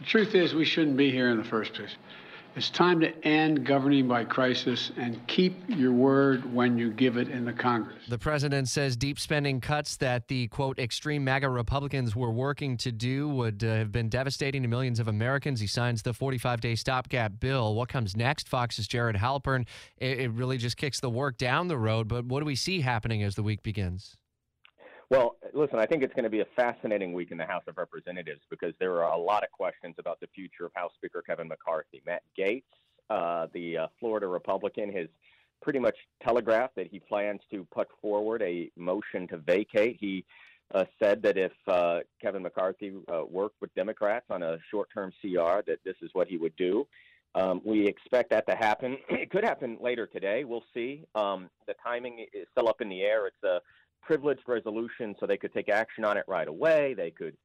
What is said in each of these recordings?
The truth is, we shouldn't be here in the first place. It's time to end governing by crisis and keep your word when you give it in the Congress. The president says deep spending cuts that the quote extreme MAGA Republicans were working to do would uh, have been devastating to millions of Americans. He signs the 45 day stopgap bill. What comes next? Fox's Jared Halpern. It, it really just kicks the work down the road. But what do we see happening as the week begins? Well, listen, I think it's going to be a fascinating week in the House of Representatives because there are a lot of questions about the future of House Speaker Kevin McCarthy. Matt Gaetz, uh, the uh, Florida Republican, has pretty much telegraphed that he plans to put forward a motion to vacate. He uh, said that if uh, Kevin McCarthy uh, worked with Democrats on a short-term CR, that this is what he would do. Um, we expect that to happen. It could happen later today. We'll see. Um, the timing is still up in the air. It's a privileged resolution so they could take action on it right away. They could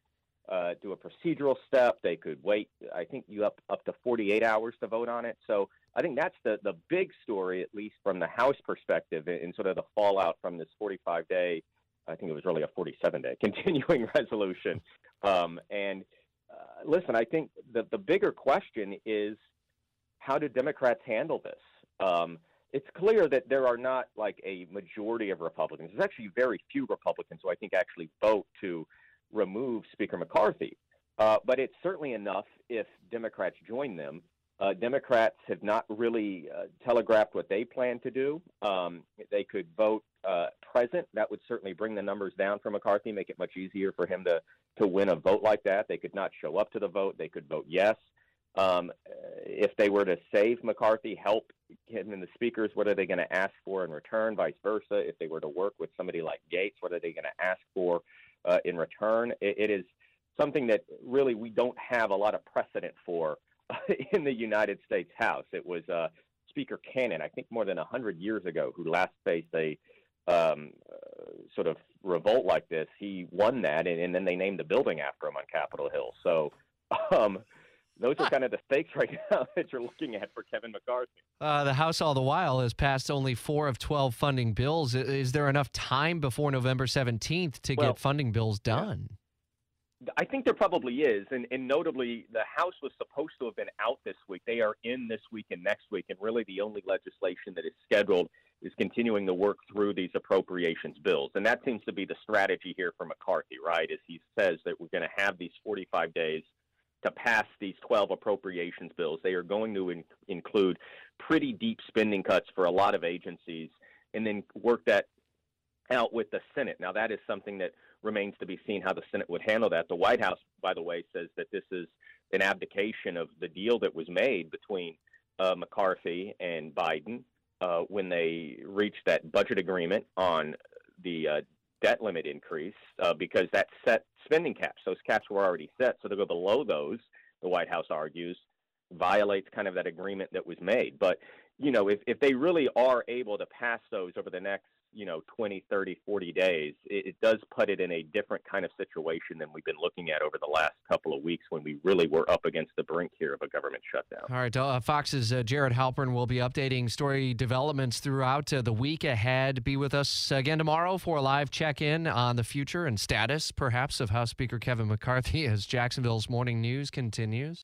uh, do a procedural step. They could wait, I think, you up up to 48 hours to vote on it. So I think that's the the big story, at least from the House perspective, in, sort of the fallout from this 45 day. I think it was really a 47 day continuing resolution. Um, and uh, listen, I think the the bigger question is how do Democrats handle this? Um, it's clear that there are not like a majority of Republicans. There's actually very few Republicans who I think actually vote to remove Speaker McCarthy. Uh, but it's certainly enough if Democrats join them. Uh, Democrats have not really uh, telegraphed what they plan to do. Um, they could vote uh, present. That would certainly bring the numbers down for McCarthy, make it much easier for him to to win a vote like that. They could not show up to the vote. They could vote yes. Um, if they were to save McCarthy, help him and the speakers, what are they going to ask for in return? Vice versa. If they were to work with somebody like Gaetz, what are they going to ask for uh, in return? It, it is something that really we don't have a lot of precedent for in the United States House. It was uh, Speaker Cannon, I think more than 100 years ago, who last faced a um, uh, sort of revolt like this. He won that, and, and, then they named the building after him on Capitol Hill. So, um, those are kind of the stakes right now that you're looking at for Kevin McCarthy. Uh, the House, all the while, has passed only four of 12 funding bills. Is there enough time before November 17th to well, get funding bills done? I think there probably is. And, and notably, the House was supposed to have been out this week. They are in this week and next week. And really, the only legislation that is scheduled is continuing to work through these appropriations bills. And that seems to be the strategy here for McCarthy, right? As he says that we're going to have these 45 days to pass these 12 appropriations bills. They are going to in- include pretty deep spending cuts for a lot of agencies and then work that out with the Senate. Now, that is something that remains to be seen how the Senate would handle that. The White House, by the way, says that this is an abdication of the deal that was made between uh, McCarthy and Biden uh, when they reached that budget agreement on the uh, debt limit increase uh, because that set spending caps. Those caps were already set, so to go below those, the White House argues, violates kind of that agreement that was made. But you know, if if they really are able to pass those over the next you know 20 30 40 days it, it, does put it in a different kind of situation than we've been looking at over the last couple of weeks when we really were up against the brink here of a government shutdown. All right uh, fox's uh, jared halpern will be updating story developments throughout uh, the week ahead. Be with us again tomorrow for a live check-in on the future and status perhaps of house speaker kevin mccarthy as jacksonville's morning news continues